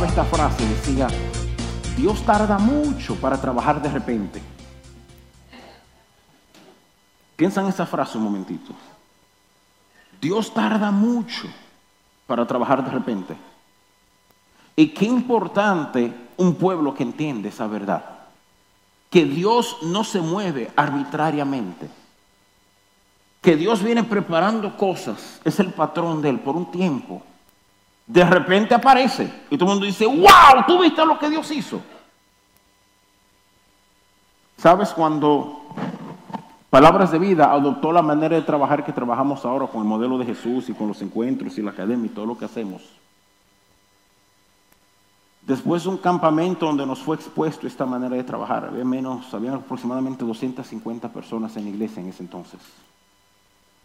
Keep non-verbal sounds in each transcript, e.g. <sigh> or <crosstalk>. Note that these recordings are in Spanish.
esta frase, decía, Dios tarda mucho para trabajar de repente. Piensa en esa frase un momentito. Dios tarda mucho para trabajar de repente. Y qué importante un pueblo que entiende esa verdad. Que Dios no se mueve arbitrariamente. Que Dios viene preparando cosas. Es el patrón de Él por un tiempo. De repente aparece y todo el mundo dice, wow, tú viste lo que Dios hizo. ¿Sabes cuando Palabras de Vida adoptó la manera de trabajar que trabajamos ahora con el modelo de Jesús y con los encuentros y la academia y todo lo que hacemos? Después de un campamento donde nos fue expuesto esta manera de trabajar, había menos, había aproximadamente 250 personas en la iglesia en ese entonces.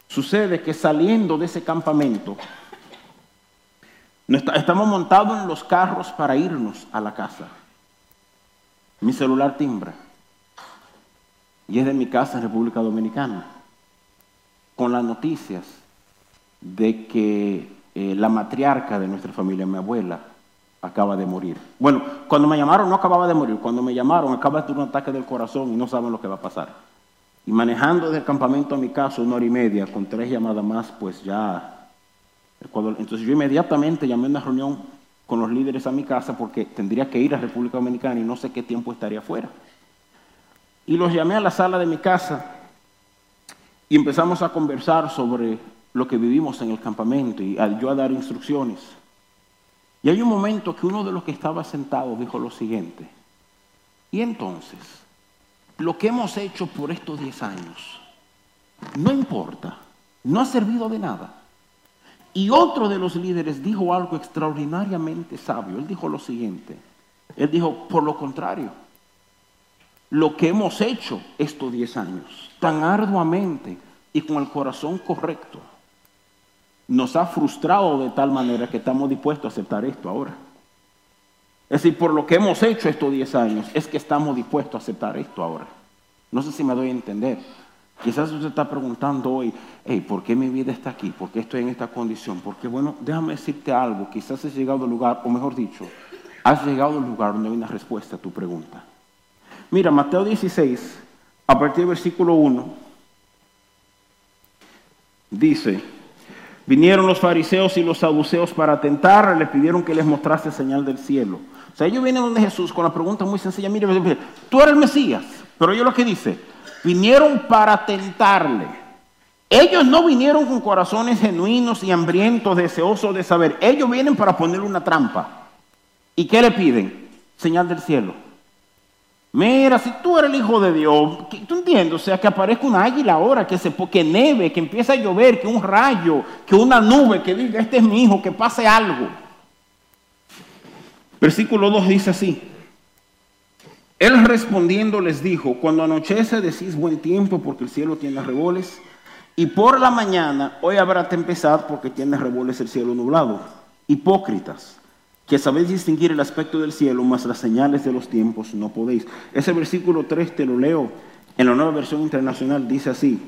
Sucede que saliendo de ese campamento, estamos montados en los carros para irnos a la casa. Mi celular timbra. Y es de mi casa en República Dominicana. Con las noticias de que eh, la matriarca de nuestra familia, mi abuela, acaba de morir. Bueno, cuando me llamaron no acababa de morir, cuando me llamaron acaba de tener un ataque del corazón y no saben lo que va a pasar. Y manejando del campamento a mi casa una hora y media, con tres llamadas más, pues ya... Entonces yo inmediatamente llamé a una reunión con los líderes a mi casa porque tendría que ir a República Dominicana y no sé qué tiempo estaría fuera. Y los llamé a la sala de mi casa y empezamos a conversar sobre lo que vivimos en el campamento y yo a dar instrucciones. Y hay un momento que uno de los que estaba sentado dijo lo siguiente, y entonces, lo que hemos hecho por estos 10 años, no importa, no ha servido de nada. Y otro de los líderes dijo algo extraordinariamente sabio. Él dijo lo siguiente. Él dijo, por lo contrario, lo que hemos hecho estos 10 años, tan arduamente y con el corazón correcto, nos ha frustrado de tal manera que estamos dispuestos a aceptar esto ahora. Es decir, por lo que hemos hecho estos 10 años, es que estamos dispuestos a aceptar esto ahora. No sé si me doy a entender. Quizás usted está preguntando hoy, hey, ¿por qué mi vida está aquí? ¿Por qué estoy en esta condición? Porque, bueno, déjame decirte algo. Quizás has llegado al lugar, o mejor dicho, has llegado al lugar donde hay una respuesta a tu pregunta. Mira, Mateo 16, a partir del versículo 1, dice, Vinieron los fariseos y los saduceos para tentar, le pidieron que les mostrase señal del cielo. O sea, ellos vienen donde Jesús con la pregunta muy sencilla, mire, tú eres el Mesías, pero ellos lo que dice, vinieron para tentarle. Ellos no vinieron con corazones genuinos y hambrientos, deseosos de saber. Ellos vienen para ponerle una trampa. ¿Y qué le piden? Señal del cielo. Mira, si tú eres el hijo de Dios, ¿tú entiendes? O sea, que aparezca un águila ahora, que, se, que neve, que empiece a llover, que un rayo, que una nube, que diga, este es mi hijo, que pase algo. Versículo 2 dice así. Él respondiendo les dijo, cuando anochece decís buen tiempo porque el cielo tiene reboles, y por la mañana hoy habrá tempestad porque tiene reboles el cielo nublado. Hipócritas que sabéis distinguir el aspecto del cielo, mas las señales de los tiempos no podéis. Ese versículo 3 te lo leo en la nueva versión internacional, dice así.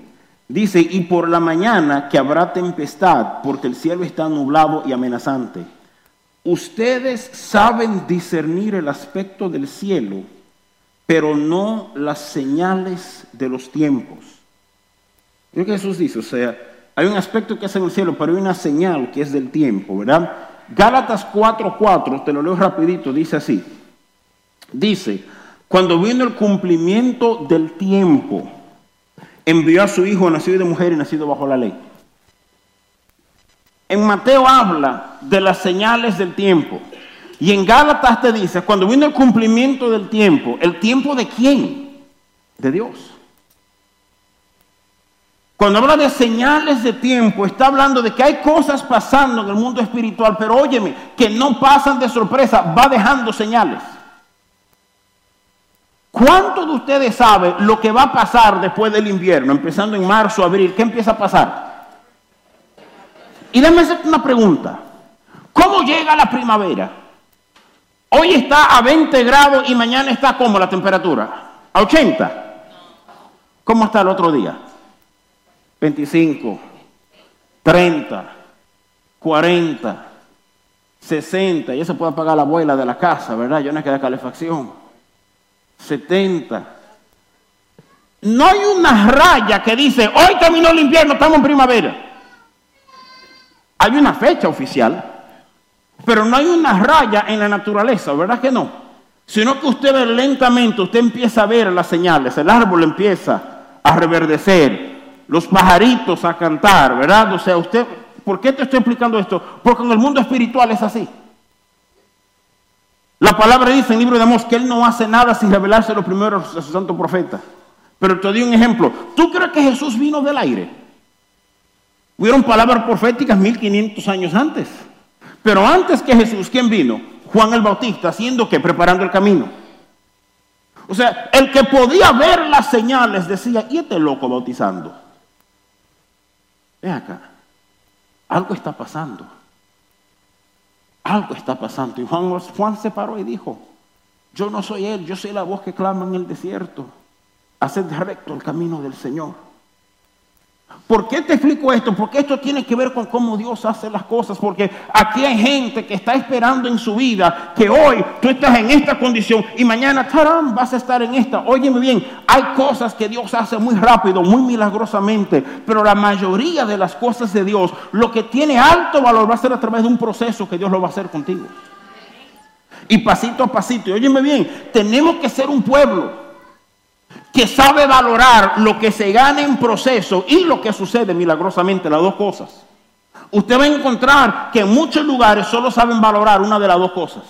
Dice, y por la mañana que habrá tempestad, porque el cielo está nublado y amenazante. Ustedes saben discernir el aspecto del cielo, pero no las señales de los tiempos. Lo que Jesús dice, o sea, hay un aspecto que es en el cielo, pero hay una señal que es del tiempo, ¿verdad? Gálatas 4:4, te lo leo rapidito, dice así. Dice, cuando vino el cumplimiento del tiempo, envió a su hijo nacido de mujer y nacido bajo la ley. En Mateo habla de las señales del tiempo. Y en Gálatas te dice, cuando vino el cumplimiento del tiempo, ¿el tiempo de quién? De Dios. Cuando habla de señales de tiempo, está hablando de que hay cosas pasando en el mundo espiritual, pero óyeme, que no pasan de sorpresa, va dejando señales. ¿Cuántos de ustedes saben lo que va a pasar después del invierno, empezando en marzo, abril? ¿Qué empieza a pasar? Y déjame hacerte una pregunta. ¿Cómo llega la primavera? Hoy está a 20 grados y mañana está como la temperatura? ¿A 80? ¿Cómo está el otro día? 25, 30, 40. 60, ya se puede pagar la abuela de la casa, ¿verdad? Ya no hay que dar calefacción. 70. No hay una raya que dice, hoy terminó el invierno, estamos en primavera. Hay una fecha oficial, pero no hay una raya en la naturaleza, ¿verdad que no? Sino que usted ve lentamente, usted empieza a ver las señales, el árbol empieza a reverdecer, los pajaritos a cantar, ¿verdad? O sea, usted ¿Por qué te estoy explicando esto? Porque en el mundo espiritual es así. La palabra dice en el libro de Amós que Él no hace nada sin revelarse lo primero a su santo profeta. Pero te doy un ejemplo. ¿Tú crees que Jesús vino del aire? Hubieron palabras proféticas 1500 años antes. Pero antes que Jesús, ¿quién vino? Juan el Bautista, haciendo que preparando el camino. O sea, el que podía ver las señales decía, ¿y este loco bautizando? Ven acá. Algo está pasando. Algo está pasando. Y Juan, Juan se paró y dijo, yo no soy él, yo soy la voz que clama en el desierto. Haced recto el camino del Señor. ¿Por qué te explico esto? Porque esto tiene que ver con cómo Dios hace las cosas. Porque aquí hay gente que está esperando en su vida que hoy tú estás en esta condición y mañana, ¡tarán! vas a estar en esta. Óyeme bien, hay cosas que Dios hace muy rápido, muy milagrosamente. Pero la mayoría de las cosas de Dios, lo que tiene alto valor va a ser a través de un proceso que Dios lo va a hacer contigo. Y pasito a pasito. Y óyeme bien, tenemos que ser un pueblo que sabe valorar lo que se gana en proceso y lo que sucede milagrosamente, las dos cosas. Usted va a encontrar que en muchos lugares solo saben valorar una de las dos cosas.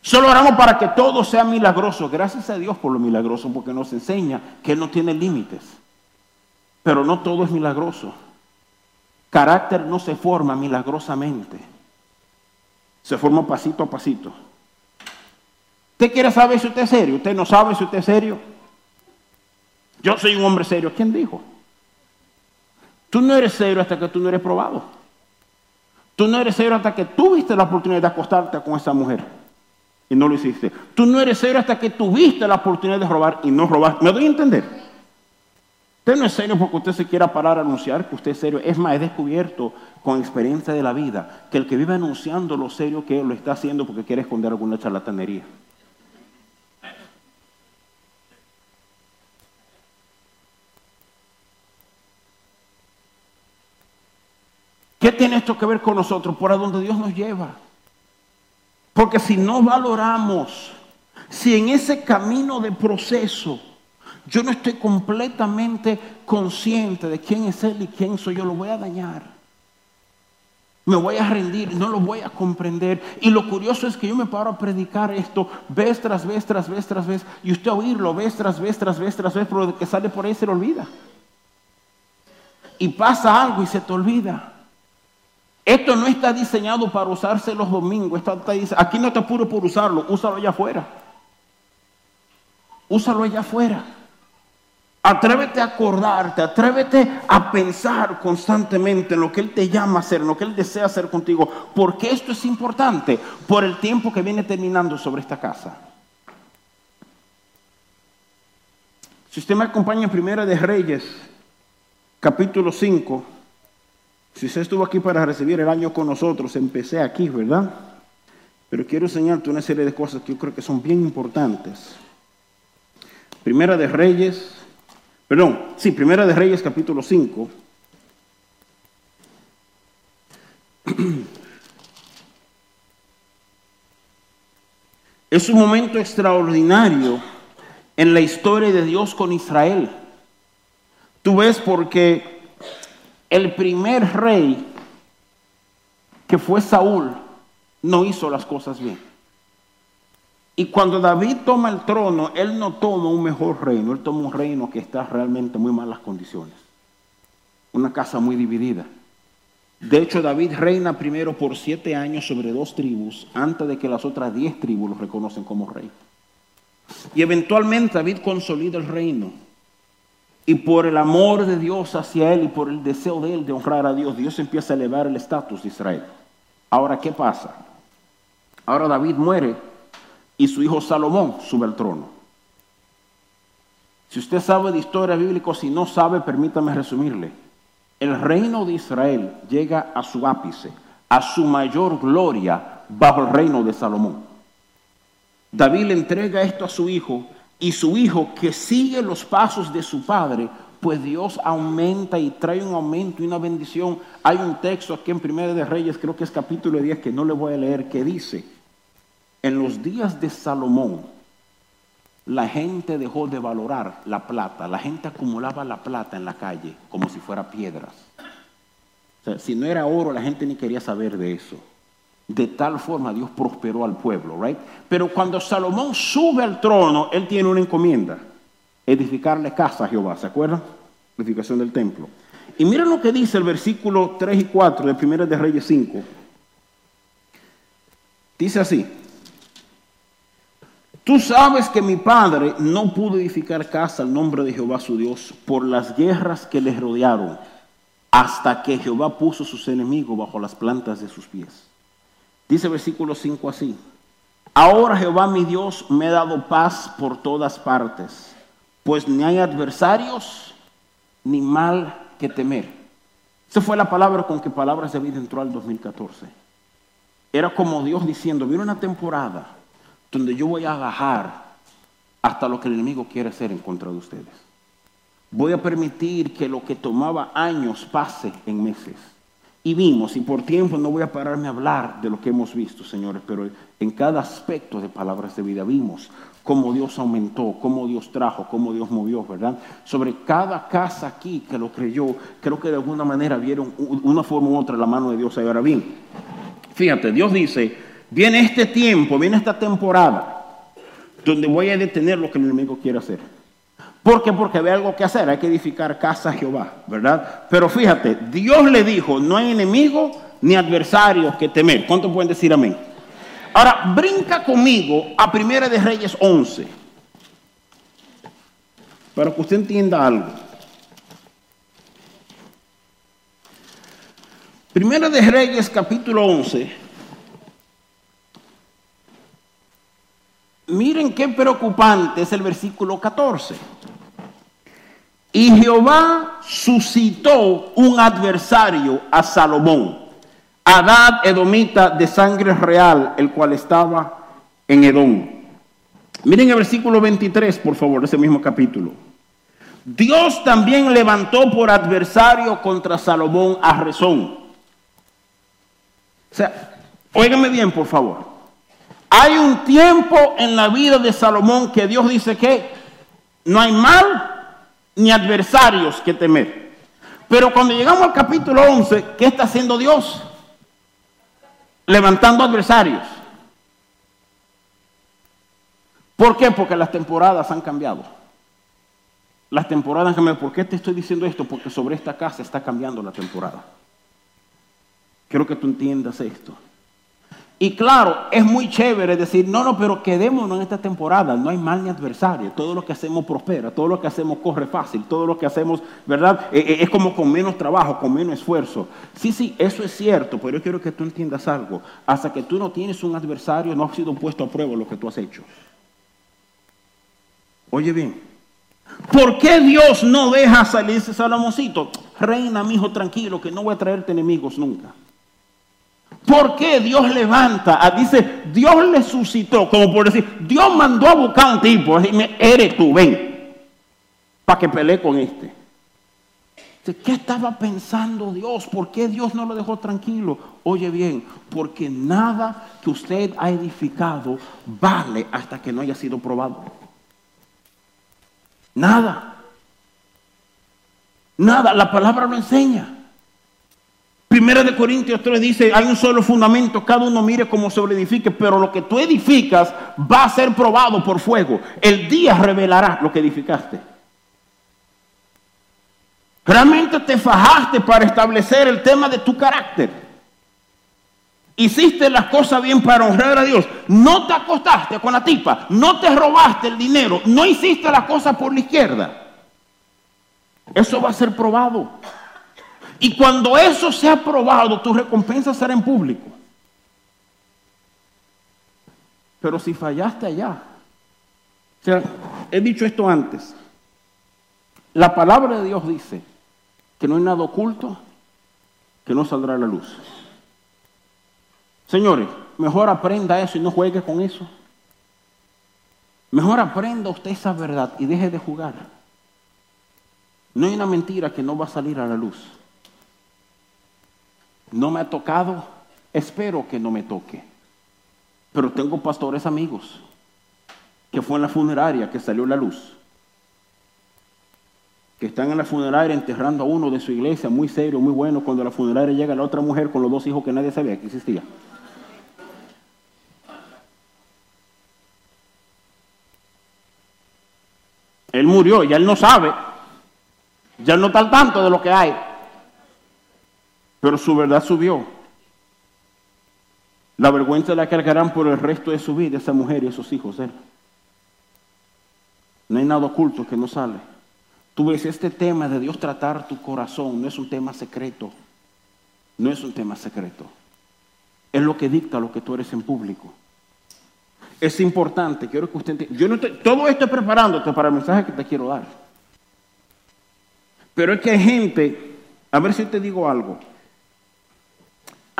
Solo oramos para que todo sea milagroso. Gracias a Dios por lo milagroso, porque nos enseña que no tiene límites. Pero no todo es milagroso. Carácter no se forma milagrosamente. Se forma pasito a pasito. ¿Usted quiere saber si usted es serio? ¿Usted no sabe si usted es serio? Yo soy un hombre serio. ¿Quién dijo? Tú no eres serio hasta que tú no eres probado. Tú no eres serio hasta que tuviste la oportunidad de acostarte con esa mujer y no lo hiciste. Tú no eres serio hasta que tuviste la oportunidad de robar y no robaste. ¿Me doy a entender? Usted no es serio porque usted se quiera parar a anunciar que usted es serio. Es más, he descubierto con experiencia de la vida que el que vive anunciando lo serio que lo está haciendo porque quiere esconder alguna charlatanería. ¿Qué tiene esto que ver con nosotros? Por a donde Dios nos lleva. Porque si no valoramos, si en ese camino de proceso yo no estoy completamente consciente de quién es Él y quién soy yo, lo voy a dañar. Me voy a rendir, no lo voy a comprender. Y lo curioso es que yo me paro a predicar esto vez tras vez, tras vez, tras vez. Y usted a oírlo vez tras vez, tras vez, tras vez, pero lo que sale por ahí se le olvida. Y pasa algo y se te olvida. Esto no está diseñado para usarse los domingos. aquí no te apuro por usarlo, úsalo allá afuera. Úsalo allá afuera. Atrévete a acordarte, atrévete a pensar constantemente en lo que Él te llama a hacer, en lo que Él desea hacer contigo, porque esto es importante por el tiempo que viene terminando sobre esta casa. Si usted me acompaña en Primera de Reyes, capítulo 5, si usted estuvo aquí para recibir el año con nosotros, empecé aquí, ¿verdad? Pero quiero enseñarte una serie de cosas que yo creo que son bien importantes. Primera de Reyes, perdón, sí, Primera de Reyes capítulo 5. <clears throat> Es un momento extraordinario en la historia de Dios con Israel. Tú ves porque el primer rey, que fue Saúl, no hizo las cosas bien. Y cuando David toma el trono, él no toma un mejor reino, él toma un reino que está realmente en muy malas condiciones. Una casa muy dividida. De hecho, David reina primero por siete años sobre dos tribus, antes de que las otras diez tribus lo reconocen como rey. Y eventualmente David consolida el reino. Y por el amor de Dios hacia él y por el deseo de él de honrar a Dios, Dios empieza a elevar el estatus de Israel. Ahora, ¿qué pasa? Ahora David muere y su hijo Salomón sube al trono. Si usted sabe de historia bíblica, si no sabe, permítame resumirle. El reino de Israel llega a su ápice, a su mayor gloria bajo el reino de Salomón. David le entrega esto a su hijo y su hijo que sigue los pasos de su padre, pues Dios aumenta y trae un aumento y una bendición. Hay un texto aquí en Primera de Reyes, creo que es capítulo 10, que no le voy a leer, que dice, en los días de Salomón, la gente dejó de valorar la plata, la gente acumulaba la plata en la calle como si fuera piedras. Si no era oro, la gente ni quería saber de eso. De tal forma Dios prosperó al pueblo, right? Pero cuando Salomón sube al trono, él tiene una encomienda, edificarle casa a Jehová, ¿se acuerdan? Edificación del templo. Y miren lo que dice el versículo 3 y 4 de 1 de Reyes 5. Dice así, Tú sabes que mi padre no pudo edificar casa al nombre de Jehová su Dios por las guerras que le rodearon, hasta que Jehová puso sus enemigos bajo las plantas de sus pies. Dice versículo 5 así. Ahora Jehová mi Dios me ha dado paz por todas partes, pues ni hay adversarios ni mal que temer. Esa fue la palabra con que Palabras de Vida entró al 2014. Era como Dios diciendo, viene una temporada donde yo voy a bajar hasta lo que el enemigo quiere hacer en contra de ustedes. Voy a permitir que lo que tomaba años pase en meses. Y vimos, y por tiempo no voy a pararme a hablar de lo que hemos visto, señores, pero en cada aspecto de palabras de vida vimos cómo Dios aumentó, cómo Dios trajo, cómo Dios movió, ¿verdad? Sobre cada casa aquí que lo creyó, creo que de alguna manera vieron una forma u otra la mano de Dios. Ahora bien, fíjate, Dios dice, Viene este tiempo, viene esta temporada donde voy a detener lo que el enemigo quiere hacer. ¿Por qué? Porque hay algo que hacer, hay que edificar casa a Jehová, ¿verdad? Pero fíjate, Dios le dijo, no hay enemigo ni adversario que temer. ¿Cuántos pueden decir amén? Ahora, brinca conmigo a Primera de Reyes 11, para que usted entienda algo. Primera de Reyes capítulo 11. Miren qué preocupante es el versículo 14. Y Jehová suscitó un adversario a Salomón, Adad Edomita de sangre real, el cual estaba en Edom. Miren el versículo 23, por favor, ese mismo capítulo. Dios también levantó por adversario contra Salomón a Rezón. O sea, óigame bien, por favor. Hay un tiempo en la vida de Salomón que Dios dice que no hay mal ni adversarios que temer. Pero cuando llegamos al capítulo 11, ¿qué está haciendo Dios? Levantando adversarios. ¿Por qué? Porque las temporadas han cambiado. Las temporadas han cambiado. ¿Por qué te estoy diciendo esto? Porque sobre esta casa está cambiando la temporada. Quiero que tú entiendas esto. Y claro, es muy chévere decir, no, no, pero quedémonos en esta temporada, no hay mal ni adversario, todo lo que hacemos prospera, todo lo que hacemos corre fácil, todo lo que hacemos, ¿verdad? Eh, eh, es como con menos trabajo, con menos esfuerzo. Sí, sí, eso es cierto, pero yo quiero que tú entiendas algo. Hasta que tú no tienes un adversario, no ha sido puesto a prueba lo que tú has hecho. Oye bien, ¿por qué Dios no deja salir ese Salomoncito? Reina, mi hijo, tranquilo, que no voy a traerte enemigos nunca. ¿Por qué Dios levanta? Dice, Dios le suscitó, como por decir, Dios mandó a buscar a un tipo, decirme, eres tú, ven, para que pelee con este. ¿Qué estaba pensando Dios? ¿Por qué Dios no lo dejó tranquilo? Oye bien, porque nada que usted ha edificado vale hasta que no haya sido probado. Nada. Nada, la palabra lo enseña. Primera de Corintios 3 dice, hay un solo fundamento, cada uno mire cómo lo edifique, pero lo que tú edificas va a ser probado por fuego. El día revelará lo que edificaste. Realmente te fajaste para establecer el tema de tu carácter. Hiciste las cosas bien para honrar a Dios. No te acostaste con la tipa. No te robaste el dinero. No hiciste las cosas por la izquierda. Eso va a ser probado. Y cuando eso sea aprobado, tu recompensa será en público. Pero si fallaste allá, o sea, he dicho esto antes, la palabra de Dios dice que no hay nada oculto que no saldrá a la luz. Señores, mejor aprenda eso y no juegue con eso. Mejor aprenda usted esa verdad y deje de jugar. No hay una mentira que no va a salir a la luz. No me ha tocado, espero que no me toque. Pero tengo pastores amigos que fue en la funeraria que salió la luz. Que están en la funeraria enterrando a uno de su iglesia, muy serio, muy bueno. Cuando la funeraria llega la otra mujer con los dos hijos que nadie sabía que existía. Él murió, ya él no sabe, ya no está al tanto de lo que hay, pero su verdad subió. La vergüenza la cargarán por el resto de su vida esa mujer y esos hijos él. No hay nada oculto que no sale. Tú ves, este tema de Dios tratar tu corazón no es un tema secreto. No es un tema secreto. Es lo que dicta lo que tú eres en público. Es importante, quiero que usted. Yo no todo esto es preparándote para el mensaje que te quiero dar. Pero es que hay gente, a ver si te digo algo.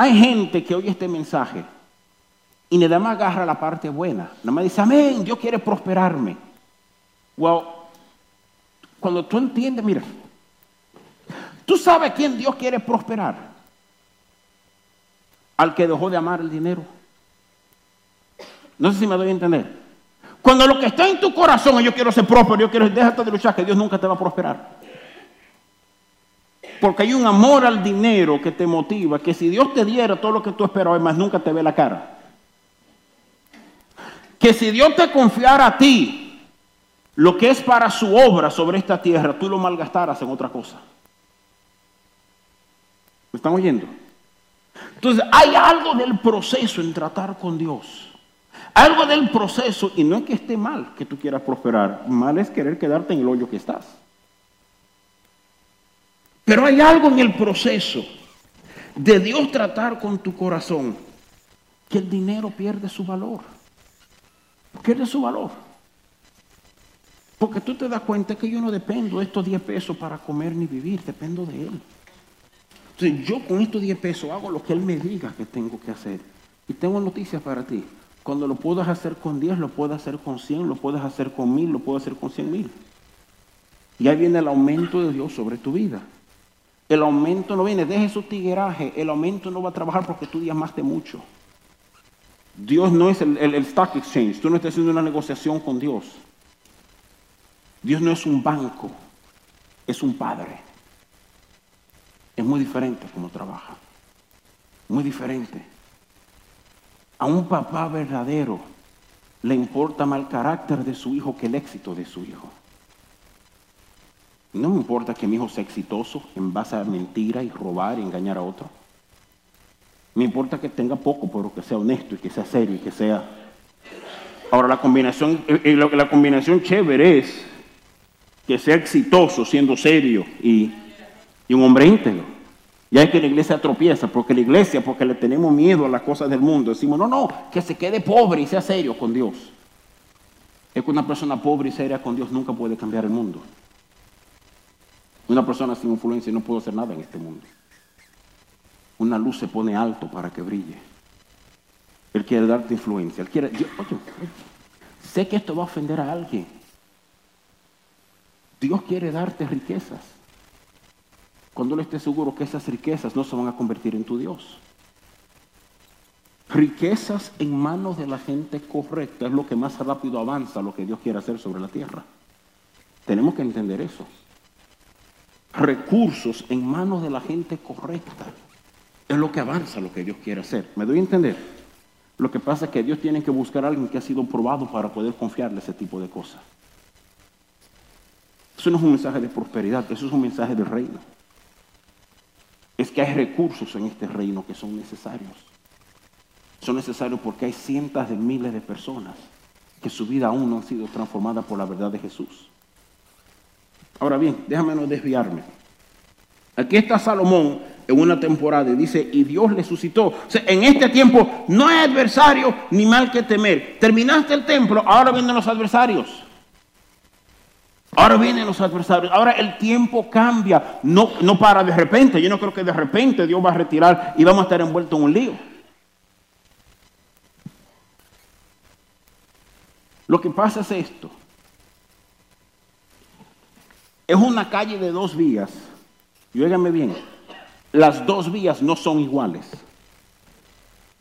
Hay gente que oye este mensaje y nada más agarra la parte buena. Nada más dice, amén, Dios quiere prosperarme. Well, cuando tú entiendes, mira, tú sabes quién Dios quiere prosperar. Al que dejó de amar el dinero. No sé si me doy a entender. Cuando lo que está en tu corazón yo quiero ser próspero, yo quiero, déjate de luchar, que Dios nunca te va a prosperar. Porque hay un amor al dinero que te motiva, que si Dios te diera todo lo que tú esperabas, más nunca te ve la cara. Que si Dios te confiara a ti lo que es para su obra sobre esta tierra, tú lo malgastaras en otra cosa. ¿Me están oyendo? Entonces, hay algo del proceso en tratar con Dios. Algo del proceso, y no es que esté mal que tú quieras prosperar, mal es querer quedarte en el hoyo que estás. Pero hay algo en el proceso de Dios tratar con tu corazón que el dinero pierde su valor. Pierde su valor. Porque tú te das cuenta que yo no dependo de estos 10 pesos para comer ni vivir, dependo de Él. Entonces yo con estos 10 pesos hago lo que Él me diga que tengo que hacer. Y tengo noticias para ti. Cuando lo puedas hacer con 10, lo puedes hacer con 100, lo puedes hacer con 1000, lo puedes hacer con 100 mil. Y ahí viene el aumento de Dios sobre tu vida. El aumento no viene, deje su tigueraje, el aumento no va a trabajar porque tú diezmaste mucho. Dios no es el, stock exchange, tú no estás haciendo una negociación con Dios. Dios no es un banco, es un padre. Es muy diferente como trabaja, muy diferente. A un papá verdadero le importa más el carácter de su hijo que el éxito de su hijo. No me importa que mi hijo sea exitoso en base a mentira y robar y engañar a otro. Me importa que tenga poco, pero que sea honesto y que sea serio y que sea... Ahora la combinación, eh, eh, la combinación chévere es que sea exitoso siendo serio y, y un hombre íntegro. Ya es que la iglesia tropieza, porque la iglesia, porque le tenemos miedo a las cosas del mundo, decimos, no, no, que se quede pobre y sea serio con Dios. Es que una persona pobre y seria con Dios nunca puede cambiar el mundo. Una persona sin influencia no puede hacer nada en este mundo. Una luz se pone alto para que brille. Él quiere darte influencia. Él quiere, oye, sé que esto va a ofender a alguien. Dios quiere darte riquezas. Cuando Él esté seguro que esas riquezas no se van a convertir en tu Dios. Riquezas en manos de la gente correcta es lo que más rápido avanza lo que Dios quiere hacer sobre la tierra. Tenemos que entender eso recursos en manos de la gente correcta. Es lo que avanza lo que Dios quiere hacer. ¿Me doy a entender? Lo que pasa es que Dios tiene que buscar a alguien que ha sido probado para poder confiarle ese tipo de cosas. Eso no es un mensaje de prosperidad, eso es un mensaje del reino. Es que hay recursos en este reino que son necesarios. Son necesarios porque hay cientos de miles de personas que su vida aún no ha sido transformada por la verdad de Jesús. Ahora bien, déjame no desviarme. Aquí está Salomón en una temporada y dice, y Dios le suscitó. En este tiempo no hay adversario ni mal que temer. Terminaste el templo, ahora vienen los adversarios. Ahora vienen los adversarios. Ahora el tiempo cambia. No, no para de repente. Yo no creo que de repente Dios va a retirar y vamos a estar envueltos en un lío. Lo que pasa es esto. Es una calle de dos vías. Y óigame bien, las dos vías no son iguales.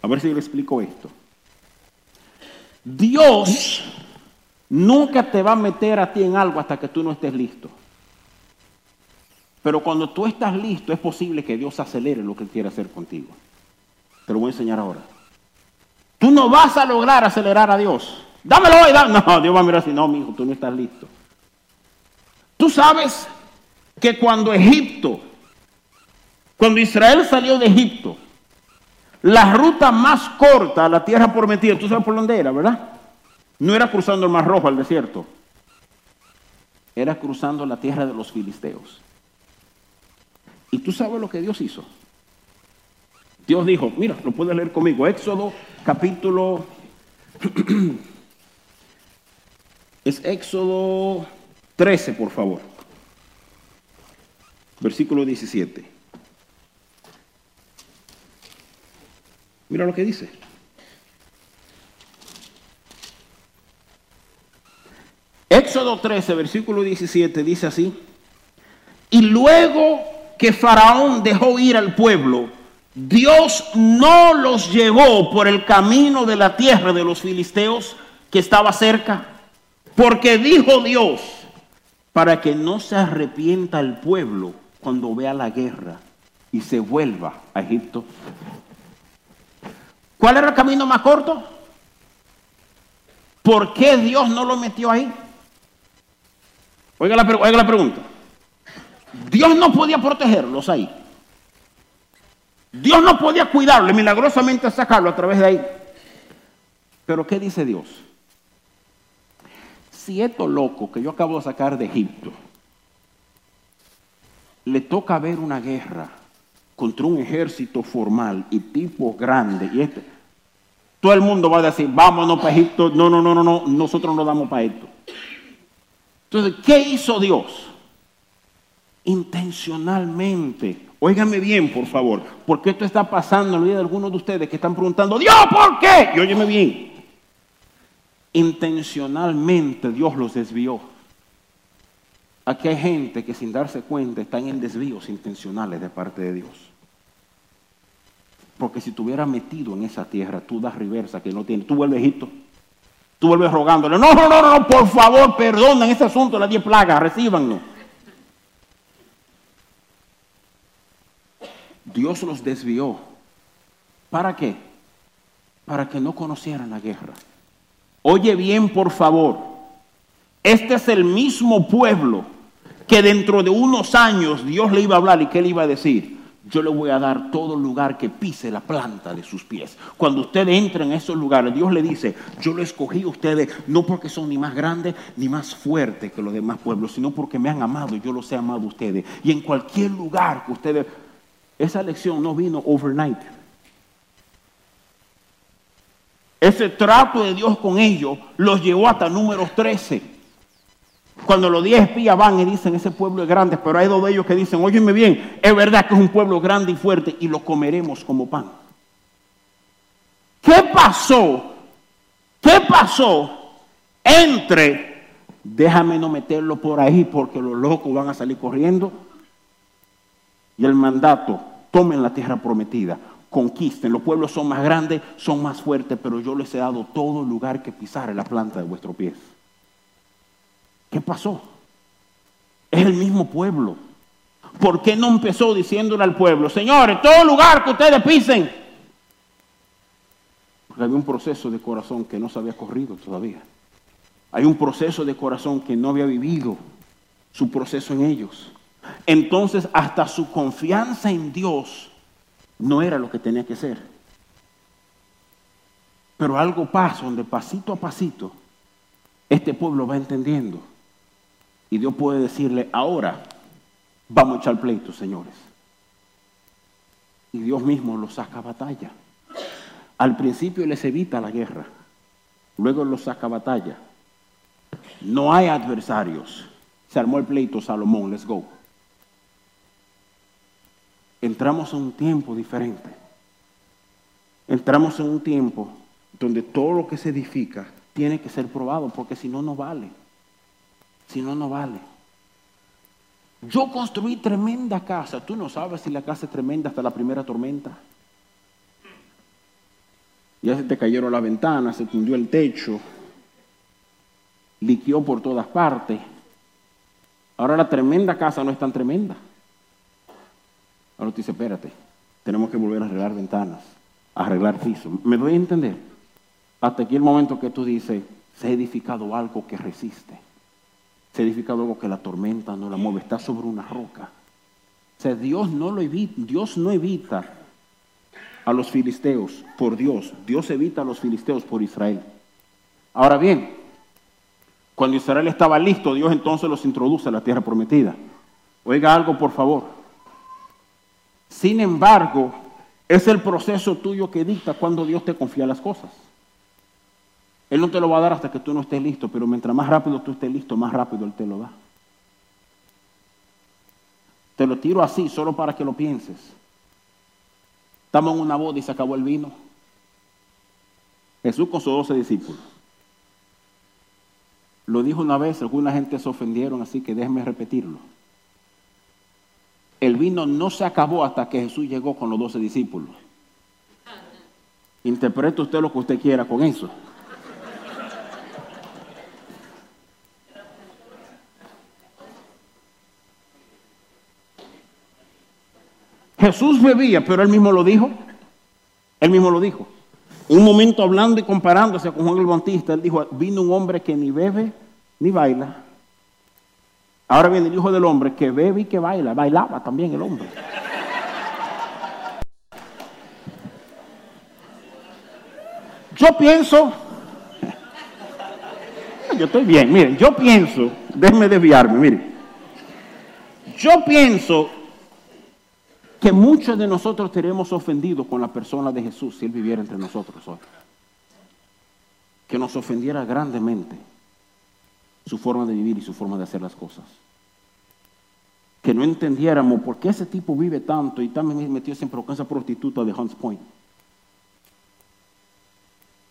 A ver si le explico esto. Dios nunca te va a meter a ti en algo hasta que tú no estés listo. Pero cuando tú estás listo, es posible que Dios acelere lo que Él quiere hacer contigo. Te lo voy a enseñar ahora. Tú no vas a lograr acelerar a Dios. Dámelo hoy. No, Dios va a mirar así. No, mi tú no estás listo. Tú sabes que cuando Egipto, cuando Israel salió de Egipto, la ruta más corta a la tierra prometida, tú sabes por dónde era, ¿verdad? No era cruzando el Mar Rojo al desierto, era cruzando la tierra de los filisteos. Y tú sabes lo que Dios hizo. Dios dijo, mira, lo puedes leer conmigo, Éxodo capítulo, <clears throat> es Éxodo 13, por favor, versículo 17. Mira lo que dice. Éxodo 13, versículo 17 dice así. Y luego que Faraón dejó ir al pueblo, Dios no los llevó por el camino de la tierra de los filisteos que estaba cerca, porque dijo Dios, para que no se arrepienta el pueblo cuando vea la guerra y se vuelva a Egipto. ¿Cuál era el camino más corto? ¿Por qué Dios no lo metió ahí? Oiga la, pregunta. Dios no podía protegerlos ahí. Dios no podía cuidarlo y milagrosamente sacarlo a través de ahí. Pero ¿qué dice Dios? Si esto loco que yo acabo de sacar de Egipto le toca ver una guerra contra un ejército formal y tipo grande, y este, todo el mundo va a decir, vámonos para Egipto, no, no, no, no, no, nosotros no damos para esto. Entonces, ¿qué hizo Dios? Intencionalmente. Óigame bien, por favor, porque esto está pasando en la vida de algunos de ustedes que están preguntando, Dios, ¿por qué? Y óyeme bien. Intencionalmente Dios los desvió. Aquí hay gente que sin darse cuenta están en desvíos intencionales de parte de Dios. Porque si tuviera metido en esa tierra, tú das reversa que no tiene. Tú vuelves Egipto. Tú vuelves rogándole. No, no, no, no, por favor, perdonen ese asunto de las diez plagas, recíbanlo. Dios los desvió. ¿Para qué? Para que no conocieran la guerra. Oye bien, por favor. Este es el mismo pueblo que dentro de unos años Dios le iba a hablar y que le iba a decir, yo le voy a dar todo lugar que pise la planta de sus pies. Cuando usted entre en esos lugares, Dios le dice, yo lo escogí a ustedes no porque son ni más grandes ni más fuertes que los demás pueblos, sino porque me han amado y yo los he amado a ustedes. Y en cualquier lugar que ustedes... Esa lección no vino overnight. Ese trato de Dios con ellos los llevó hasta número 13. Cuando los diez espías van y dicen, ese pueblo es grande, pero hay dos de ellos que dicen, óyeme bien, es verdad que es un pueblo grande y fuerte y lo comeremos como pan. ¿Qué pasó? ¿Qué pasó entre, déjame no meterlo por ahí porque los locos van a salir corriendo? Y el mandato, tomen la tierra prometida, conquisten, los pueblos son más grandes, son más fuertes, pero yo les he dado todo lugar que pisar en la planta de vuestros pies. ¿Qué pasó? Es el mismo pueblo. ¿Por qué no empezó diciéndole al pueblo, señores, todo lugar que ustedes pisen? Porque había un proceso de corazón que no se había corrido todavía. Hay un proceso de corazón que no había vivido su proceso en ellos. Entonces hasta su confianza en Dios no era lo que tenía que ser. Pero algo pasa donde pasito a pasito este pueblo va entendiendo y Dios puede decirle, ahora vamos a echar pleito, señores. Y Dios mismo los saca a batalla. Al principio les evita la guerra, luego los saca a batalla. No hay adversarios. Se armó el pleito Salomón, let's go. Entramos en un tiempo diferente. Entramos en un tiempo donde todo lo que se edifica tiene que ser probado, porque si no, no vale. Si no, no vale. Yo construí tremenda casa. Tú no sabes si la casa es tremenda hasta la primera tormenta. Ya se te cayeron las ventanas, se tundió el techo, liqueó por todas partes. Ahora la tremenda casa no es tan tremenda. Ahora tú dices, espérate, tenemos que volver a arreglar ventanas, arreglar piso. ¿Me doy a entender? Hasta aquí el momento que tú dices, se ha edificado algo que resiste. Se ha edificado algo que la tormenta no la mueve, está sobre una roca. O sea, Dios no lo evita, Dios no evita a los filisteos por Dios. Dios evita a los filisteos por Israel. Ahora bien, cuando Israel estaba listo, Dios entonces los introduce a la tierra prometida. Oiga algo, por favor. Sin embargo, es el proceso tuyo que dicta cuando Dios te confía las cosas. Él no te lo va a dar hasta que tú no estés listo, pero mientras más rápido tú estés listo, más rápido Él te lo da. Te lo tiro así, solo para que lo pienses. Estamos en una boda y se acabó el vino. Jesús con sus doce discípulos. Lo dijo una vez, alguna gente se ofendieron, así que déjenme repetirlo. El vino no se acabó hasta que Jesús llegó con los doce discípulos. Interprete usted lo que usted quiera con eso. Jesús bebía, pero él mismo lo dijo. Él mismo lo dijo. Un momento hablando y comparándose con Juan el Bautista, él dijo, vino un hombre que ni bebe ni baila. Ahora viene el Hijo del Hombre que bebe y que baila. Bailaba también el hombre. Yo pienso, <laughs> yo estoy bien, miren, yo pienso, déjenme desviarme, miren. Yo pienso que muchos de nosotros tenemos ofendido con la persona de Jesús si Él viviera entre nosotros hoy. Que nos ofendiera grandemente su forma de vivir y su forma de hacer las cosas. Que no entendiéramos por qué ese tipo vive tanto y también metió siempre con esa prostituta de Hunts Point.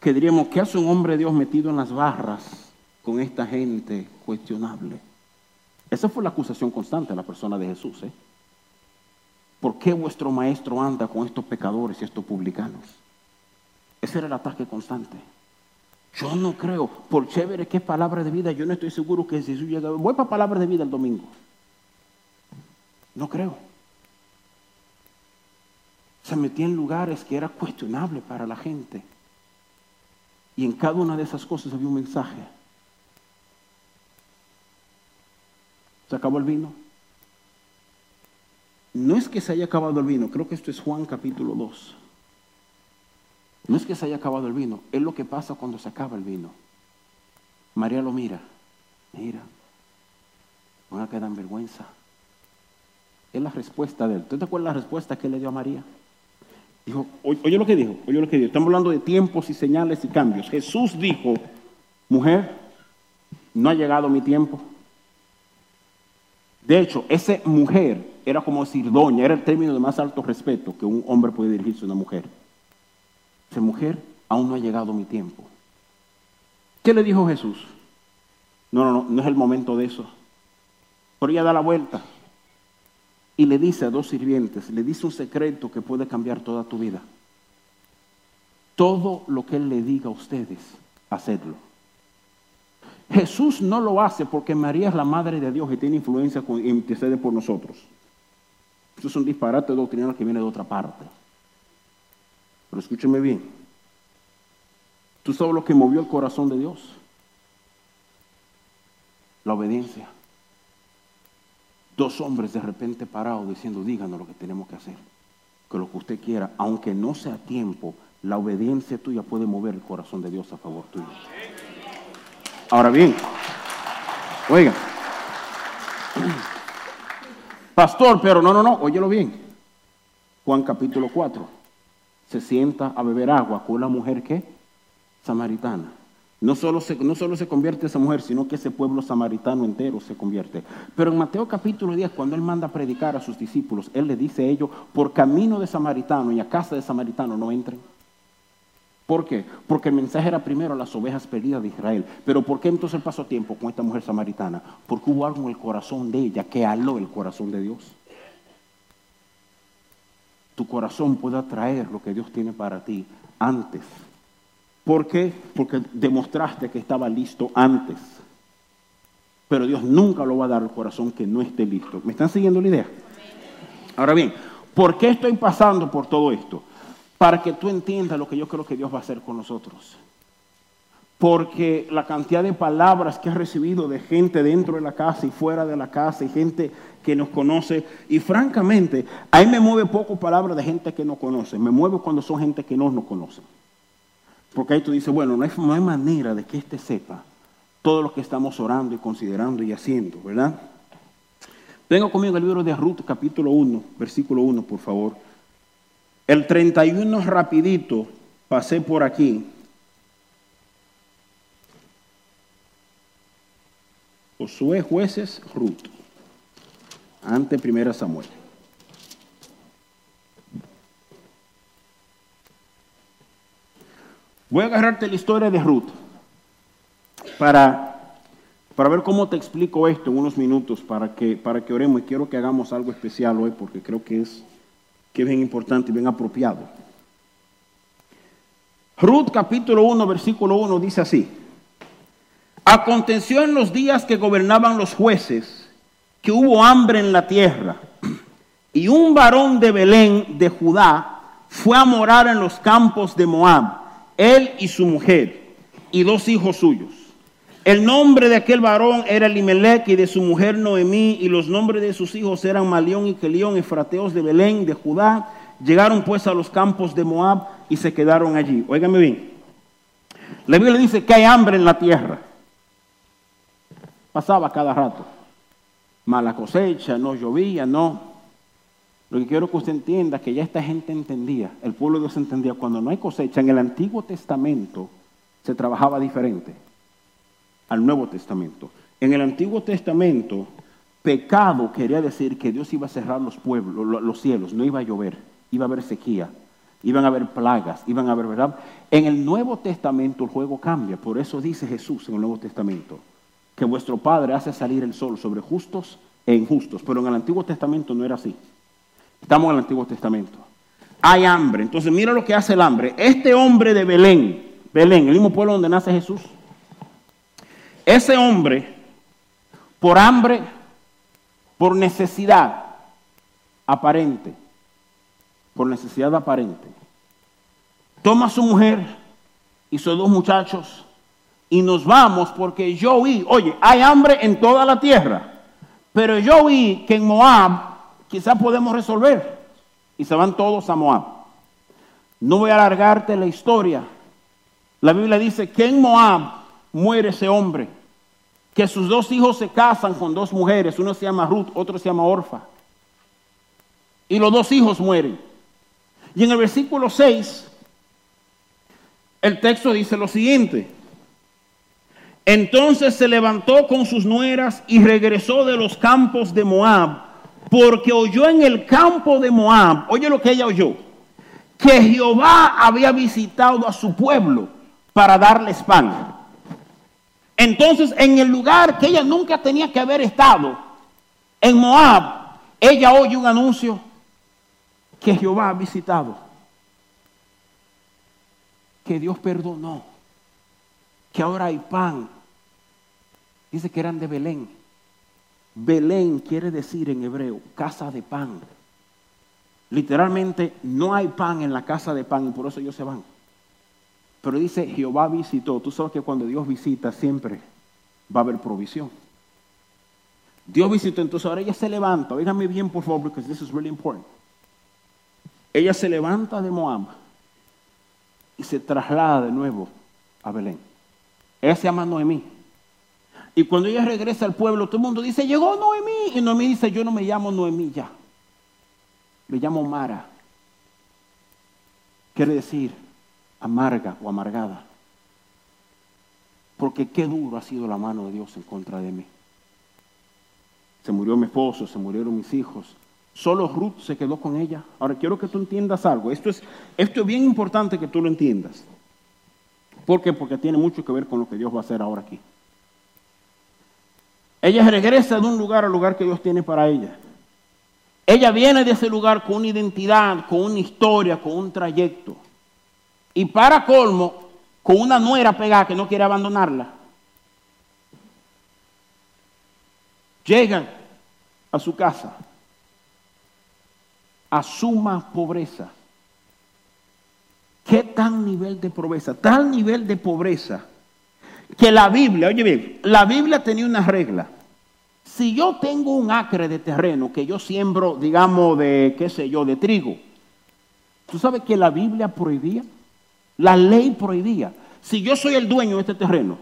Que diríamos, ¿qué hace un hombre de Dios metido en las barras con esta gente cuestionable? Esa fue la acusación constante de la persona de Jesús. ¿eh? ¿Por qué vuestro maestro anda con estos pecadores y estos publicanos? Ese era el ataque constante. Yo no creo, por chévere que es palabra de vida, yo no estoy seguro que Jesús llega. Voy para palabra de vida el domingo. No creo. Se metía en lugares que era cuestionable para la gente. Y en cada una de esas cosas había un mensaje. ¿Se acabó el vino? No es que se haya acabado el vino, creo que esto es Juan capítulo 2. No es que se haya acabado el vino, es lo que pasa cuando se acaba el vino. María lo mira, mira, van a quedar en vergüenza. Es la respuesta de él. ¿Tú te acuerdas la respuesta que le dio a María? Dijo, oye lo que dijo, oye lo que dijo. Estamos hablando de tiempos y señales y cambios. Jesús dijo, mujer, no ha llegado mi tiempo. De hecho, esa mujer era como decir doña, era el término de más alto respeto que un hombre puede dirigirse a una mujer. Mujer, aún no ha llegado mi tiempo. ¿Qué le dijo Jesús? No, no, no, no es el momento de eso. Pero ella da la vuelta y le dice a dos sirvientes, le dice un secreto que puede cambiar toda tu vida. Todo lo que Él le diga a ustedes, hacedlo. Jesús no lo hace porque María es la madre de Dios y tiene influencia y intercede por nosotros. Eso es un disparate doctrinal que viene de otra parte. Pero escúcheme bien. ¿Tú sabes lo que movió el corazón de Dios? La obediencia. Dos hombres de repente parados diciendo, díganos lo que tenemos que hacer. Que lo que usted quiera, aunque no sea tiempo, la obediencia tuya puede mover el corazón de Dios a favor tuyo. Ahora bien, oiga, pastor, pero no, no, no, óyelo bien. Juan capítulo 4, se sienta a beber agua con una mujer que samaritana. No solo, se, no solo se convierte esa mujer, sino que ese pueblo samaritano entero se convierte. Pero en Mateo capítulo 10, cuando él manda a predicar a sus discípulos, él le dice a ellos, por camino de samaritano y a casa de samaritano no entren. ¿Por qué? Porque el mensaje era primero a las ovejas perdidas de Israel. Pero ¿por qué entonces pasó tiempo con esta mujer samaritana? Porque hubo algo en el corazón de ella que aló el corazón de Dios. Tu corazón puede atraer lo que Dios tiene para ti antes. ¿Por qué? Porque demostraste que estaba listo antes. Pero Dios nunca lo va a dar al corazón que no esté listo. ¿Me están siguiendo la idea? Ahora bien, ¿por qué estoy pasando por todo esto? para que tú entiendas lo que yo creo que Dios va a hacer con nosotros. Porque la cantidad de palabras que he recibido de gente dentro de la casa y fuera de la casa y gente que nos conoce, y francamente, ahí me mueve poco palabras de gente que no conoce, me mueve cuando son gente que no nos conoce. Porque ahí tú dices, bueno, no hay, no hay manera de que éste sepa todo lo que estamos orando y considerando y haciendo, ¿verdad? Venga conmigo el libro de Ruth, capítulo 1, versículo 1, por favor. El 31 rapidito pasé por aquí. Josué, jueces, Ruth. Ante primera Samuel. Voy a agarrarte la historia de Ruth para, para ver cómo te explico esto en unos minutos para que, para que oremos y quiero que hagamos algo especial hoy porque creo que es que es bien importante y bien apropiado. Ruth capítulo 1, versículo 1 dice así. Aconteció en los días que gobernaban los jueces que hubo hambre en la tierra y un varón de Belén de Judá fue a morar en los campos de Moab, él y su mujer y dos hijos suyos. El nombre de aquel varón era Elimelech y de su mujer Noemí, y los nombres de sus hijos eran Malión y Kelión, efrateos de Belén, de Judá. Llegaron pues a los campos de Moab y se quedaron allí. Óigame bien. La Biblia dice que hay hambre en la tierra. Pasaba cada rato. Mala cosecha, no llovía, no. Lo que quiero que usted entienda que ya esta gente entendía, el pueblo de Dios entendía, cuando no hay cosecha, en el Antiguo Testamento se trabajaba diferente al Nuevo Testamento. En el Antiguo Testamento, pecado quería decir que Dios iba a cerrar los pueblos, los cielos, no iba a llover, iba a haber sequía, iban a haber plagas, iban a haber, ¿verdad? En el Nuevo Testamento el juego cambia, por eso dice Jesús en el Nuevo Testamento, que vuestro Padre hace salir el sol sobre justos e injustos, pero en el Antiguo Testamento no era así. Estamos en el Antiguo Testamento. Hay hambre, entonces mira lo que hace el hambre. Este hombre de Belén, Belén, el mismo pueblo donde nace Jesús, ese hombre, por hambre, por necesidad aparente, por necesidad aparente, toma a su mujer y sus dos muchachos y nos vamos porque yo oí, oye, hay hambre en toda la tierra, pero yo oí que en Moab quizás podemos resolver y se van todos a Moab. No voy a alargarte la historia. La Biblia dice que en Moab muere ese hombre que sus dos hijos se casan con dos mujeres, uno se llama Ruth, otro se llama Orfa. Y los dos hijos mueren. Y en el versículo 6, el texto dice lo siguiente. Entonces se levantó con sus nueras y regresó de los campos de Moab, porque oyó en el campo de Moab, oye lo que ella oyó, que Jehová había visitado a su pueblo para darles pan. Entonces, en el lugar que ella nunca tenía que haber estado, en Moab, ella oye un anuncio que Jehová ha visitado, que Dios perdonó, que ahora hay pan. Dice que eran de Belén. Belén quiere decir en hebreo casa de pan. Literalmente no hay pan en la casa de pan y por eso ellos se van. Pero dice, Jehová visitó. Tú sabes que cuando Dios visita siempre va a haber provisión. Dios visitó, entonces ahora ella se levanta. Oígame bien, por favor, porque this is really important. Ella se levanta de Moab y se traslada de nuevo a Belén. Ella se llama Noemí. Y cuando ella regresa al pueblo, todo el mundo dice, llegó Noemí. Y Noemí dice, yo no me llamo Noemí ya. Me llamo Mara. Quiere decir, amarga o amargada. Porque qué duro ha sido la mano de Dios en contra de mí. Se murió mi esposo, se murieron mis hijos. Solo Ruth se quedó con ella. Ahora quiero que tú entiendas algo. Esto es, esto es bien importante que tú lo entiendas. ¿Por qué? Porque tiene mucho que ver con lo que Dios va a hacer ahora aquí. Ella regresa de un lugar al lugar que Dios tiene para ella. Ella viene de ese lugar con una identidad, con una historia, con un trayecto. Y para colmo, con una nuera pegada que no quiere abandonarla. Llegan a su casa a suma pobreza. ¿Qué tal nivel de pobreza? Tal nivel de pobreza que la Biblia, oye bien, la Biblia tenía una regla. Si yo tengo un acre de terreno que yo siembro, digamos, de, qué sé yo, de trigo, ¿tú sabes que la Biblia prohibía? La ley prohibía. Si yo soy el dueño de este terreno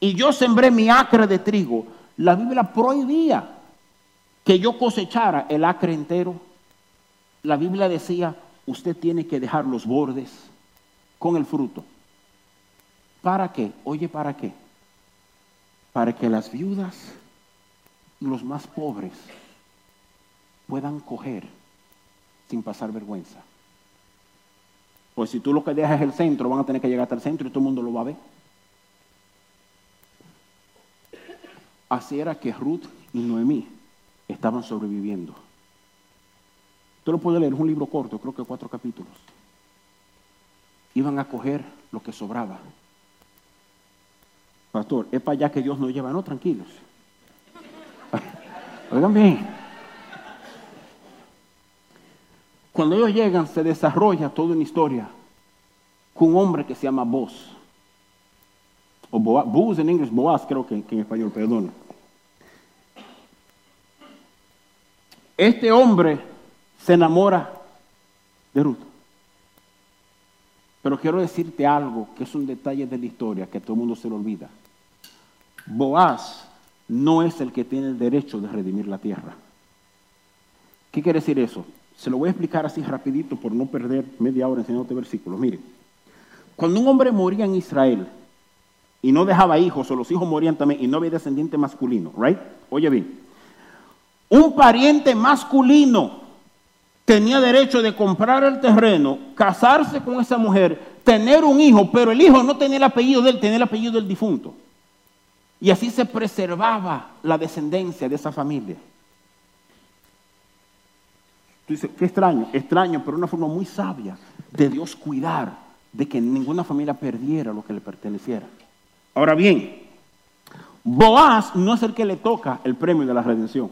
y yo sembré mi acre de trigo, la Biblia prohibía que yo cosechara el acre entero. La Biblia decía, usted tiene que dejar los bordes con el fruto. ¿Para qué? Oye, ¿para qué? Para que las viudas los más pobres puedan coger sin pasar vergüenza. Pues si tú lo que dejas es el centro, van a tener que llegar hasta el centro y todo el mundo lo va a ver. Así era que Ruth y Noemí estaban sobreviviendo. Tú lo puedes leer, es un libro corto, creo que cuatro capítulos. Iban a coger lo que sobraba. Pastor, es para allá que Dios nos lleva, no, tranquilos. Oigan bien. Cuando ellos llegan, se desarrolla toda una historia con un hombre que se llama Boaz. O Boaz, en inglés, Boaz creo que, que en español, perdón. Este hombre se enamora de Ruth. Pero quiero decirte algo que es un detalle de la historia que todo el mundo se lo olvida. Boaz no es el que tiene el derecho de redimir la tierra. ¿Qué quiere decir eso? Se lo voy a explicar así rapidito por no perder media hora enseñándote versículos. Miren, cuando un hombre moría en Israel y no dejaba hijos o los hijos morían también y no había descendiente masculino, right? Oye bien, un pariente masculino tenía derecho de comprar el terreno, casarse con esa mujer, tener un hijo, pero el hijo no tenía el apellido de él, tenía el apellido del difunto. Y así se preservaba la descendencia de esa familia. Tú dices, qué extraño, extraño, pero una forma muy sabia de Dios cuidar de que ninguna familia perdiera lo que le perteneciera. Ahora bien, Boaz no es el que le toca el premio de la redención,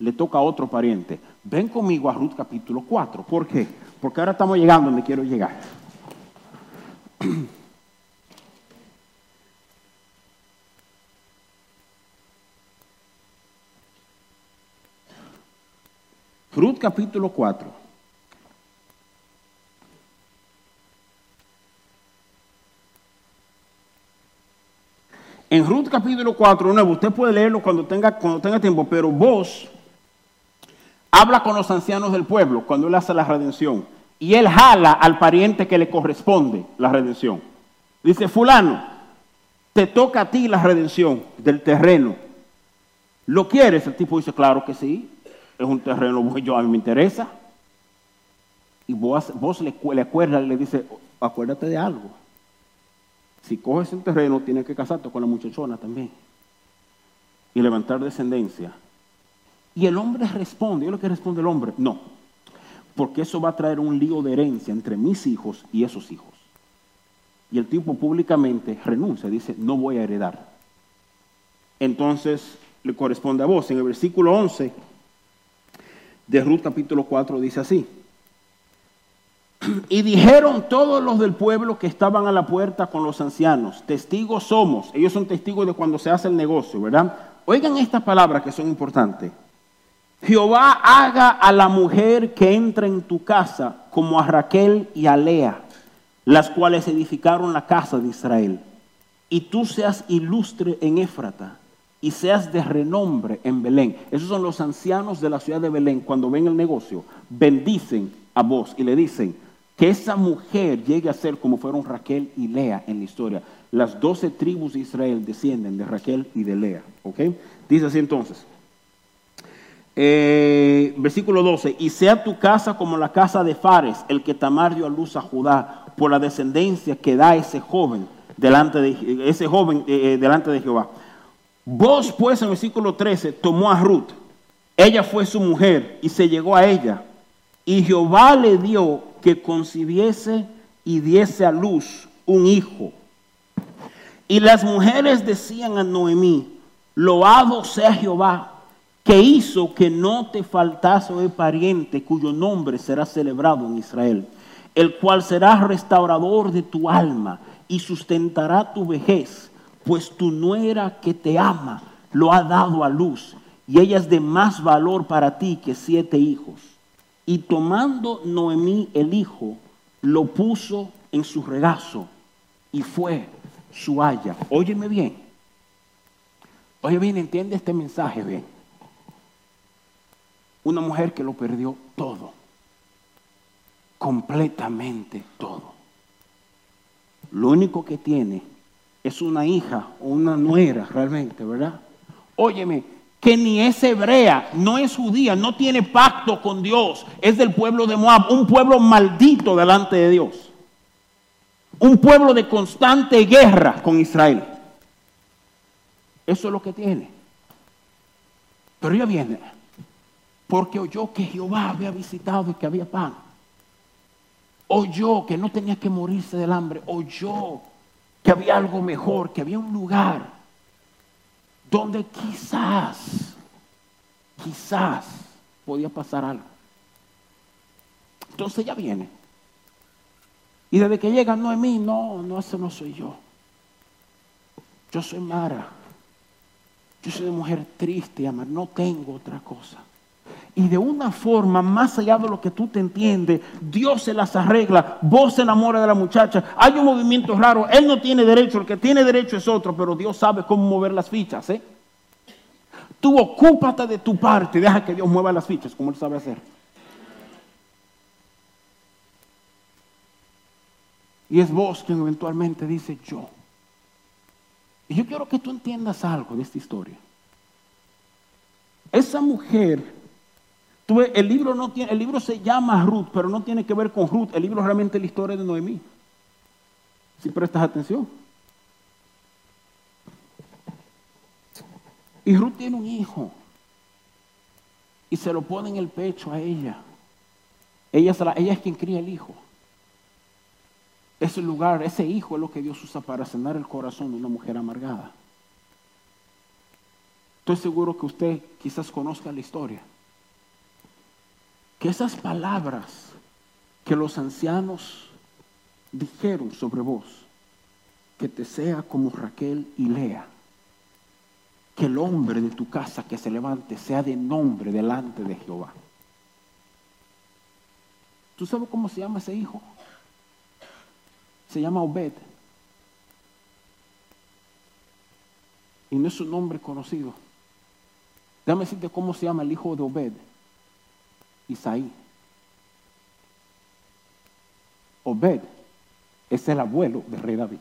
le toca a otro pariente. Ven conmigo a Ruth capítulo 4. ¿Por qué? Porque ahora estamos llegando donde quiero llegar. <clears throat> Ruth capítulo 4. En Ruth capítulo 4, nuevo, usted puede leerlo cuando tenga, cuando tenga tiempo, pero vos habla con los ancianos del pueblo cuando él hace la redención. Y él jala al pariente que le corresponde la redención. Dice, fulano, te toca a ti la redención del terreno. ¿Lo quieres? El tipo dice, claro que sí es un terreno bueno, a mí me interesa. Y vos, vos le, le acuerdas, le dice, acuérdate de algo. Si coges el terreno, tienes que casarte con la muchachona también. Y levantar descendencia. Y el hombre responde, ¿yo lo que responde el hombre? No, porque eso va a traer un lío de herencia entre mis hijos y esos hijos. Y el tipo públicamente renuncia, dice, no voy a heredar. Entonces le corresponde a vos. En el versículo 11 de Ruth capítulo 4 dice así. Y dijeron todos los del pueblo que estaban a la puerta con los ancianos, testigos somos, ellos son testigos de cuando se hace el negocio, ¿verdad? Oigan estas palabras que son importantes. Jehová haga a la mujer que entra en tu casa como a Raquel y a Lea, las cuales edificaron la casa de Israel, y tú seas ilustre en Éfrata y seas de renombre en Belén. Esos son los ancianos de la ciudad de Belén. Cuando ven el negocio, bendicen a vos y le dicen que esa mujer llegue a ser como fueron Raquel y Lea en la historia. Las doce tribus de Israel descienden de Raquel y de Lea. ¿Ok? Dice así entonces. Eh, versículo 12, y sea tu casa como la casa de Fares, el que Tamar dio a luz a Judá, por la descendencia que da ese joven delante de, ese joven, eh, eh, delante de Jehová. Vos pues en el versículo 13 tomó a Ruth, ella fue su mujer y se llegó a ella, y Jehová le dio que concibiese y diese a luz un hijo. Y las mujeres decían a Noemí, loado sea Jehová, que hizo que no te faltase el pariente cuyo nombre será celebrado en Israel, el cual será restaurador de tu alma y sustentará tu vejez, pues tu nuera que te ama lo ha dado a luz, y ella es de más valor para ti que siete hijos. Y tomando Noemí el hijo, lo puso en su regazo y fue su haya. Óyeme bien. Oye bien, entiende este mensaje bien. Una mujer que lo perdió todo. Completamente todo. Lo único que tiene es una hija o una nuera realmente, ¿verdad? Óyeme, que ni es hebrea, no es judía, no tiene pacto con Dios, es del pueblo de Moab, un pueblo maldito delante de Dios. Un pueblo de constante guerra con Israel. Eso es lo que tiene. Pero ella viene porque oyó que Jehová había visitado y que había pan. Oyó que no tenía que morirse del hambre. Oyó que había algo mejor, que había un lugar donde quizás, quizás podía pasar algo. Entonces ella viene. Y desde que llega Noemí, no, no, ese no soy yo. Yo soy Mara. Yo soy de mujer triste, amar. No tengo otra cosa. Y de una forma más allá de lo que tú te entiendes, Dios se las arregla, vos se enamora de la muchacha, hay un movimiento raro, él no tiene derecho, el que tiene derecho es otro, pero Dios sabe cómo mover las fichas. ¿eh? Tú ocúpate de tu parte, deja que Dios mueva las fichas como él sabe hacer. Y es vos quien eventualmente dice yo. Y yo quiero que tú entiendas algo de esta historia. Esa mujer el libro, no tiene, el libro se llama Ruth, pero no tiene que ver con Ruth. El libro realmente es la historia de Noemí. Si prestas atención. Y Ruth tiene un hijo. Y se lo pone en el pecho a ella. Ella, ella es quien cría el hijo. Ese lugar, ese hijo es lo que Dios usa para sanar el corazón de una mujer amargada. Estoy seguro que usted quizás conozca la historia que esas palabras que los ancianos dijeron sobre vos, que te sea como Raquel y Lea, que el hombre de tu casa que se levante sea de nombre delante de Jehová. ¿Tú sabes cómo se llama ese hijo? Se llama Obed. Y no es un nombre conocido. Déjame decirte cómo se llama el hijo de Obed. Isaí. Obed es el abuelo del rey David.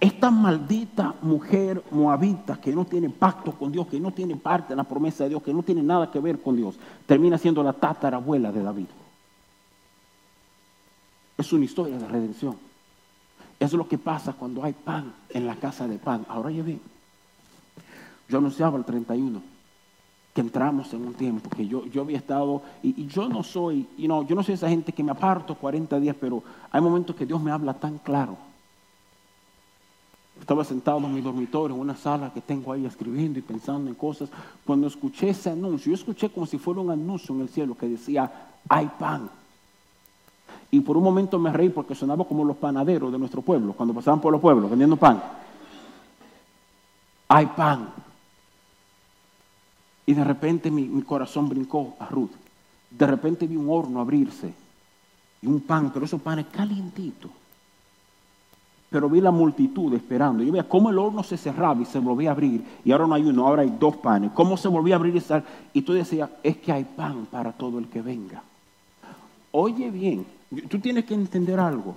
Esta maldita mujer moabita que no tiene pacto con Dios, que no tiene parte en la promesa de Dios, que no tiene nada que ver con Dios, termina siendo la tatarabuela de David. Es una historia de redención. Es lo que pasa cuando hay pan en la casa de pan. Ahora ya ven. Yo anunciaba el 31 entramos en un tiempo que yo, yo había estado, y, yo no soy, you know, yo no soy esa gente que me aparto 40 días, pero hay momentos que Dios me habla tan claro. Estaba sentado en mi dormitorio, en una sala que tengo ahí escribiendo y pensando en cosas. Cuando escuché ese anuncio, yo escuché como si fuera un anuncio en el cielo que decía, hay pan. Y por un momento me reí porque sonaba como los panaderos de nuestro pueblo, cuando pasaban por los pueblos vendiendo pan. Hay pan. Y de repente mi, corazón brincó a Ruth. De repente vi un horno abrirse y un pan, pero esos panes calientitos. Pero vi la multitud esperando. Yo veía cómo el horno se cerraba y se volvía a abrir. Y ahora no hay uno, ahora hay dos panes. Cómo se volvía a abrir y cerrar. Y tú decías, es que hay pan para todo el que venga. Oye bien, tú tienes que entender algo.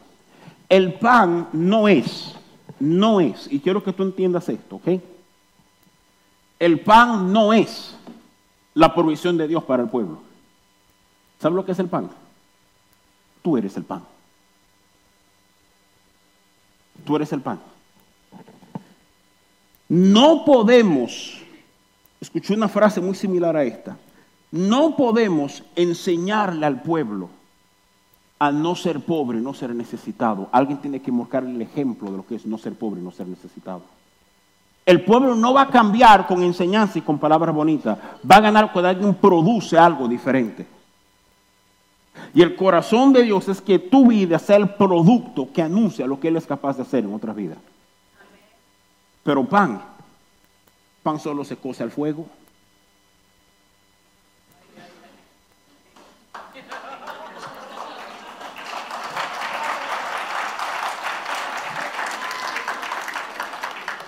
El pan no es, no es, y quiero que tú entiendas esto, ¿ok? el pan no es la provisión de Dios para el pueblo. ¿Sabe lo que es el pan? Tú eres el pan. Tú eres el pan. No podemos, escuché una frase muy similar a esta, no podemos enseñarle al pueblo a no ser pobre, no ser necesitado. Alguien tiene que marcar el ejemplo de lo que es no ser pobre, no ser necesitado. El pueblo no va a cambiar con enseñanza y con palabras bonitas. Va a ganar cuando alguien produce algo diferente. Y el corazón de Dios es que tu vida sea el producto que anuncia lo que Él es capaz de hacer en otras vidas. Pero pan, pan solo se cose al fuego.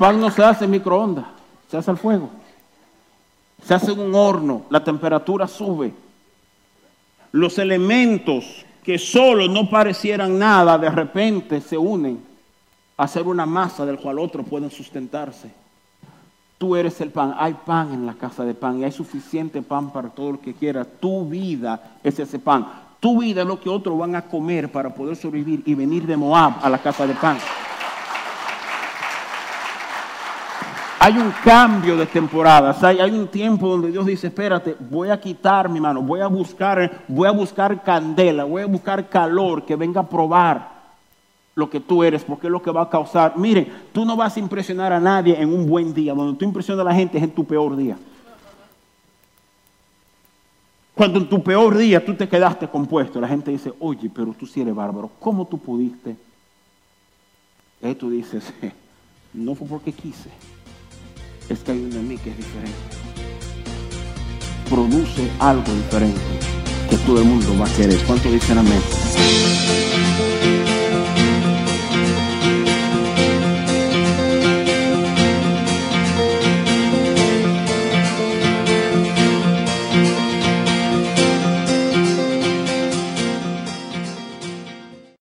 Pan no se hace en microondas, se hace al fuego. Se hace en un horno, la temperatura sube. Los elementos que solo no parecieran nada, de repente se unen a hacer una masa del cual otros pueden sustentarse. Tú eres el pan, hay pan en la casa de pan y hay suficiente pan para todo el que quiera. Tu vida es ese pan. Tu vida es lo que otros van a comer para poder sobrevivir y venir de Moab a la casa de pan. Hay un cambio de temporadas, hay, un tiempo donde Dios dice, espérate, voy a quitar mi mano, voy a buscar, voy a buscar candela, voy a buscar calor que venga a probar lo que tú eres, porque es lo que va a causar. Miren, tú no vas a impresionar a nadie en un buen día, donde tú impresionas a la gente es en tu peor día. Cuando en tu peor día tú te quedaste compuesto, la gente dice, oye, pero tú sí eres bárbaro, ¿cómo tú pudiste? Y tú dices, <laughs> no fue porque quise es que hay uno en mí que es diferente. Produce algo diferente que todo el mundo va a querer. ¿Cuánto dicen amén?